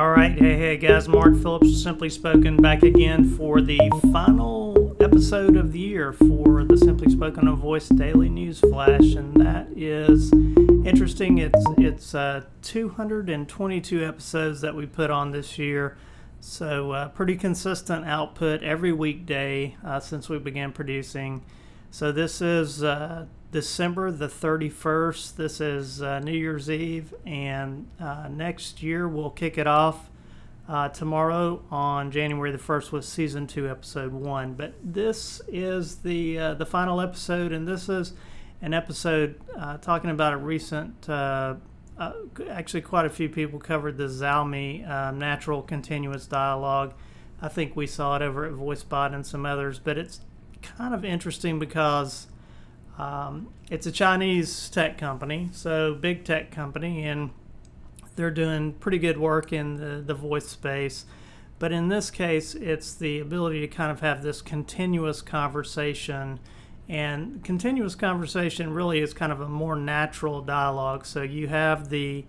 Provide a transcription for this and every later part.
All right, hey, hey guys, Mark Phillips, Simply Spoken, back again for the final episode of the year for the Simply Spoken of Voice Daily News Flash, and that is interesting. It's it's uh, 222 episodes that we put on this year, so uh, pretty consistent output every weekday uh, since we began producing. So this is uh, December the 31st. This is uh, New Year's Eve, and uh, next year we'll kick it off uh, tomorrow on January the 1st with season two, episode one. But this is the uh, the final episode, and this is an episode uh, talking about a recent. Uh, actually, quite a few people covered the Xiaomi um, natural continuous dialogue. I think we saw it over at VoiceBot and some others, but it's kind of interesting because um, it's a Chinese tech company, so big tech company, and they're doing pretty good work in the, the voice space. But in this case, it's the ability to kind of have this continuous conversation. And continuous conversation really is kind of a more natural dialogue. So you have the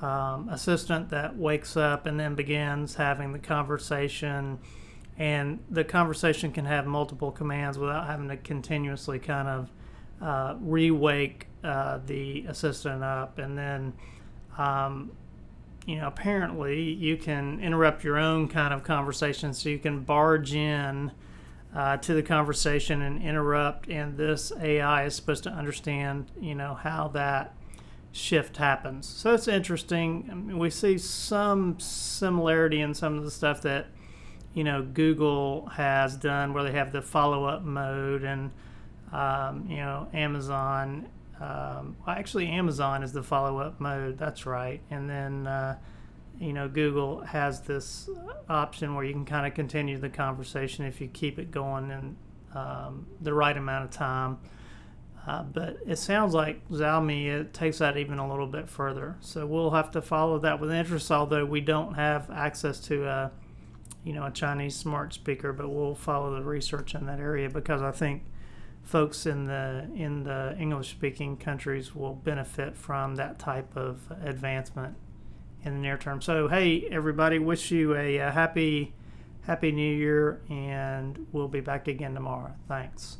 um, assistant that wakes up and then begins having the conversation. And the conversation can have multiple commands without having to continuously kind of uh, re-wake uh, the assistant up, and then um, you know apparently you can interrupt your own kind of conversation, so you can barge in uh, to the conversation and interrupt. And this AI is supposed to understand you know how that shift happens. So it's interesting. I mean, we see some similarity in some of the stuff that you know Google has done, where they have the follow-up mode and um, you know, Amazon. Um, actually, Amazon is the follow-up mode. That's right. And then, uh, you know, Google has this option where you can kind of continue the conversation if you keep it going in um, the right amount of time. Uh, but it sounds like Xiaomi it takes that even a little bit further. So we'll have to follow that with interest. Although we don't have access to a, you know, a Chinese smart speaker, but we'll follow the research in that area because I think folks in the in the English speaking countries will benefit from that type of advancement in the near term. So hey everybody, wish you a, a happy happy new year and we'll be back again tomorrow. Thanks.